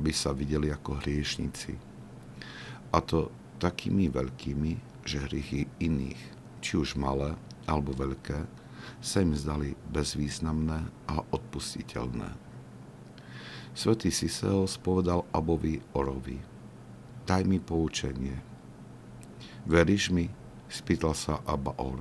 aby sa videli ako hriešnici. A to takými veľkými, že hriechy iných, či už malé alebo veľké, sa im zdali bezvýznamné a odpustiteľné. Svetý Siseos povedal Abovi Orovi, daj mi poučenie. Veríš mi? spýtal sa Abba Or.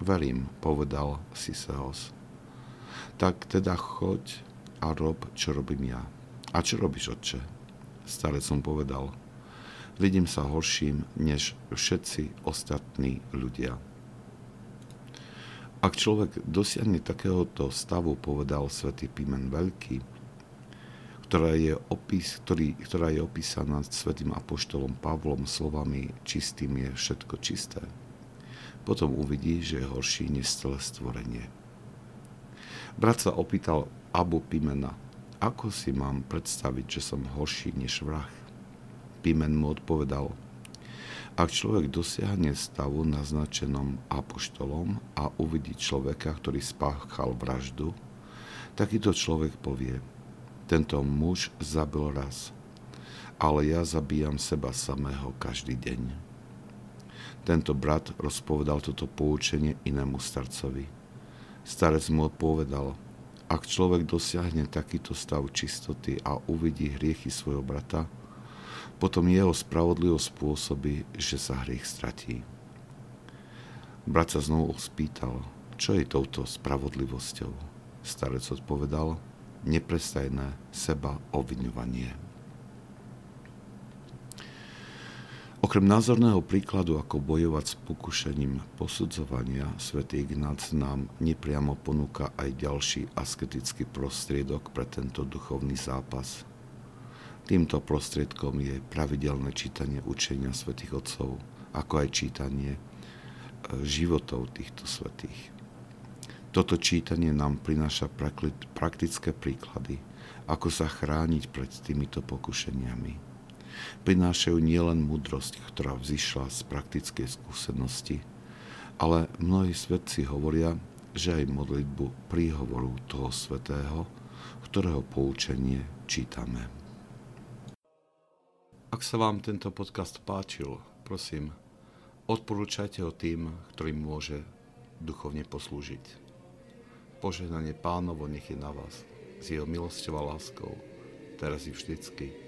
Verím, povedal Siseos. Tak teda choď a rob, čo robím ja. A čo robíš, otče? Starec som povedal. Vidím sa horším, než všetci ostatní ľudia. Ak človek dosiahne takéhoto stavu, povedal svätý Pimen Veľký, ktorá je, opis, ktorý, ktorá je opísaná svätým apoštolom Pavlom slovami čistým je všetko čisté, potom uvidí, že je horší než celé stvorenie. Brat sa opýtal Abu Pimena, ako si mám predstaviť, že som horší než vrah? Pimen mu odpovedal, ak človek dosiahne stavu naznačenom apoštolom a uvidí človeka, ktorý spáchal vraždu, takýto človek povie, tento muž zabil raz, ale ja zabíjam seba samého každý deň. Tento brat rozpovedal toto poučenie inému starcovi. Starec mu odpovedal, ak človek dosiahne takýto stav čistoty a uvidí hriechy svojho brata, potom jeho spravodlivosť spôsobí, že sa hriech stratí. Brat sa znovu spýtal, čo je touto spravodlivosťou. Starec odpovedal, neprestajné seba obviňovanie. Okrem názorného príkladu, ako bojovať s pokušením posudzovania, svätý Ignác nám nepriamo ponúka aj ďalší asketický prostriedok pre tento duchovný zápas. Týmto prostriedkom je pravidelné čítanie učenia svätých Otcov, ako aj čítanie e, životov týchto svetých. Toto čítanie nám prináša praktické príklady, ako sa chrániť pred týmito pokušeniami prinášajú nielen múdrosť, ktorá vzýšla z praktickej skúsenosti, ale mnohí svedci hovoria, že aj modlitbu príhovoru toho svetého, ktorého poučenie čítame. Ak sa vám tento podcast páčil, prosím, odporúčajte ho tým, ktorým môže duchovne poslúžiť. Požehnanie pánovo nech je na vás, s jeho milosťou a láskou, teraz i vždycky,